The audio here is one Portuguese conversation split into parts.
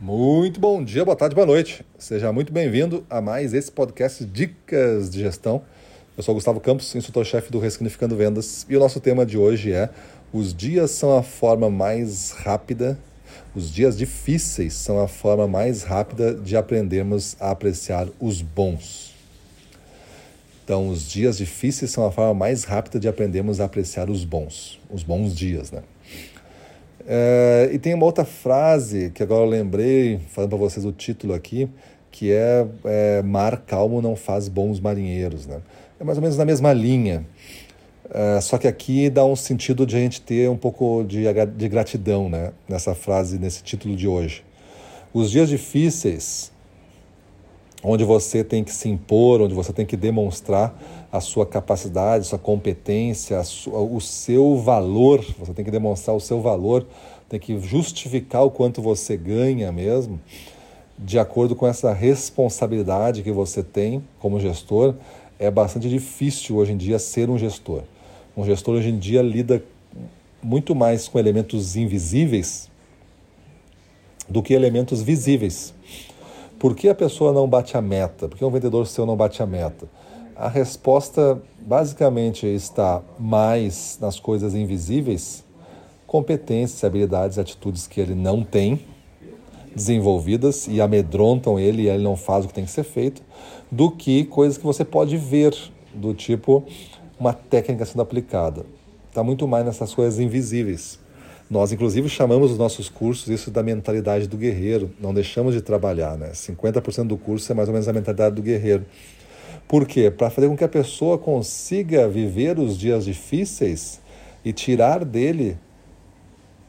Muito bom dia, boa tarde, boa noite. Seja muito bem-vindo a mais esse podcast Dicas de Gestão. Eu sou Gustavo Campos, instrutor-chefe do Ressignificando Vendas, e o nosso tema de hoje é: os dias são a forma mais rápida, os dias difíceis são a forma mais rápida de aprendermos a apreciar os bons. Então, os dias difíceis são a forma mais rápida de aprendermos a apreciar os bons, os bons dias, né? É, e tem uma outra frase que agora eu lembrei, falando para vocês o título aqui, que é, é, Mar calmo não faz bons marinheiros. Né? É mais ou menos na mesma linha. É, só que aqui dá um sentido de a gente ter um pouco de, de gratidão né? nessa frase, nesse título de hoje. Os dias difíceis, onde você tem que se impor, onde você tem que demonstrar a sua capacidade, sua competência, sua, o seu valor, você tem que demonstrar o seu valor, tem que justificar o quanto você ganha mesmo, de acordo com essa responsabilidade que você tem como gestor. É bastante difícil hoje em dia ser um gestor. Um gestor hoje em dia lida muito mais com elementos invisíveis do que elementos visíveis. Por que a pessoa não bate a meta? Por que um vendedor seu não bate a meta? A resposta basicamente está mais nas coisas invisíveis, competências, habilidades, atitudes que ele não tem desenvolvidas e amedrontam ele e ele não faz o que tem que ser feito, do que coisas que você pode ver, do tipo uma técnica sendo aplicada. Está muito mais nessas coisas invisíveis. Nós, inclusive, chamamos os nossos cursos isso da mentalidade do guerreiro. Não deixamos de trabalhar, né? 50% do curso é mais ou menos a mentalidade do guerreiro. Por quê? Para fazer com que a pessoa consiga viver os dias difíceis e tirar dele,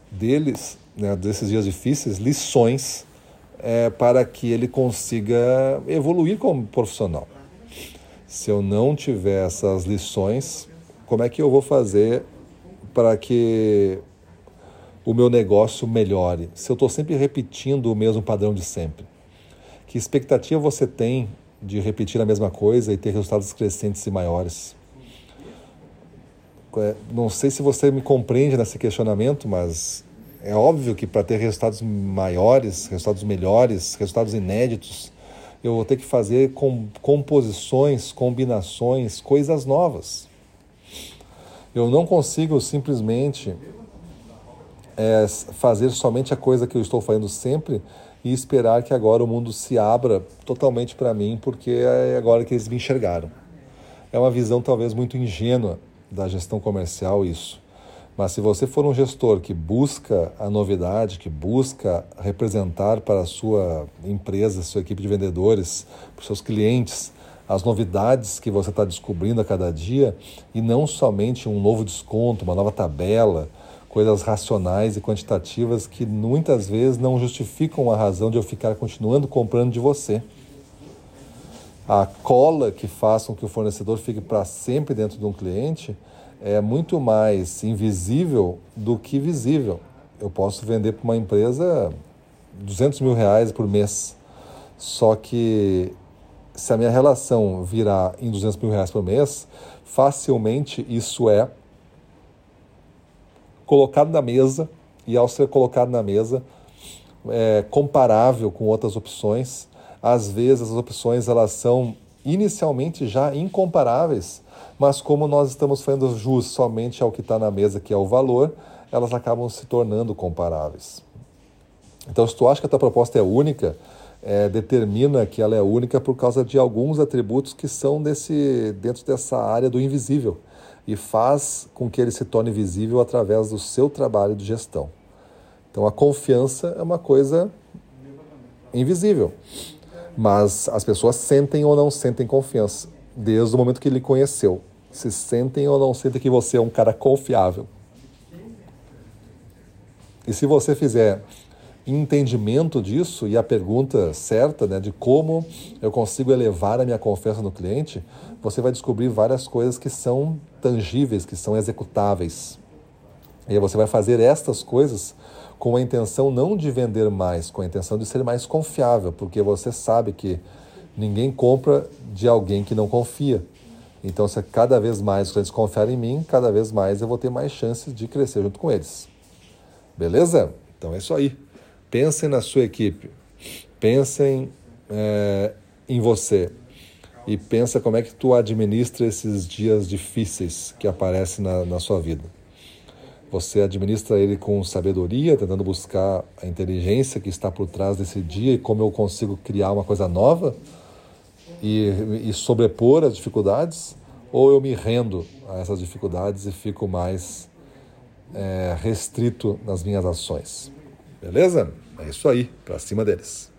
deles, né, desses dias difíceis, lições é, para que ele consiga evoluir como profissional. Se eu não tiver essas lições, como é que eu vou fazer para que o meu negócio melhore? Se eu estou sempre repetindo o mesmo padrão de sempre. Que expectativa você tem de repetir a mesma coisa e ter resultados crescentes e maiores. É, não sei se você me compreende nesse questionamento, mas é óbvio que para ter resultados maiores, resultados melhores, resultados inéditos, eu vou ter que fazer composições, combinações, coisas novas. Eu não consigo simplesmente é, fazer somente a coisa que eu estou fazendo sempre e esperar que agora o mundo se abra totalmente para mim, porque é agora que eles me enxergaram. É uma visão talvez muito ingênua da gestão comercial isso. Mas se você for um gestor que busca a novidade, que busca representar para a sua empresa, sua equipe de vendedores, para os seus clientes, as novidades que você está descobrindo a cada dia e não somente um novo desconto, uma nova tabela, coisas racionais e quantitativas que muitas vezes não justificam a razão de eu ficar continuando comprando de você. A cola que faz com que o fornecedor fique para sempre dentro de um cliente é muito mais invisível do que visível. Eu posso vender para uma empresa 200 mil reais por mês, só que se a minha relação virar em 200 mil reais por mês, facilmente isso é colocado na mesa e ao ser colocado na mesa é comparável com outras opções, às vezes as opções elas são inicialmente já incomparáveis, mas como nós estamos fazendo jus somente ao que está na mesa, que é o valor, elas acabam se tornando comparáveis. Então, se tu acha que a tua proposta é única, é, determina que ela é única por causa de alguns atributos que são desse, dentro dessa área do invisível e faz com que ele se torne visível através do seu trabalho de gestão. Então a confiança é uma coisa invisível, mas as pessoas sentem ou não sentem confiança desde o momento que ele conheceu. Se sentem ou não sentem que você é um cara confiável. E se você fizer entendimento disso e a pergunta certa né, de como eu consigo elevar a minha confiança no cliente, você vai descobrir várias coisas que são tangíveis, que são executáveis. E aí você vai fazer estas coisas com a intenção não de vender mais, com a intenção de ser mais confiável, porque você sabe que ninguém compra de alguém que não confia. Então, se cada vez mais os clientes confiarem em mim, cada vez mais eu vou ter mais chances de crescer junto com eles. Beleza? Então é isso aí. Pensem na sua equipe, pensem é, em você e pensa como é que tu administra esses dias difíceis que aparecem na, na sua vida. Você administra ele com sabedoria, tentando buscar a inteligência que está por trás desse dia e como eu consigo criar uma coisa nova e, e sobrepor as dificuldades, ou eu me rendo a essas dificuldades e fico mais é, restrito nas minhas ações. Beleza? É isso aí, para cima deles.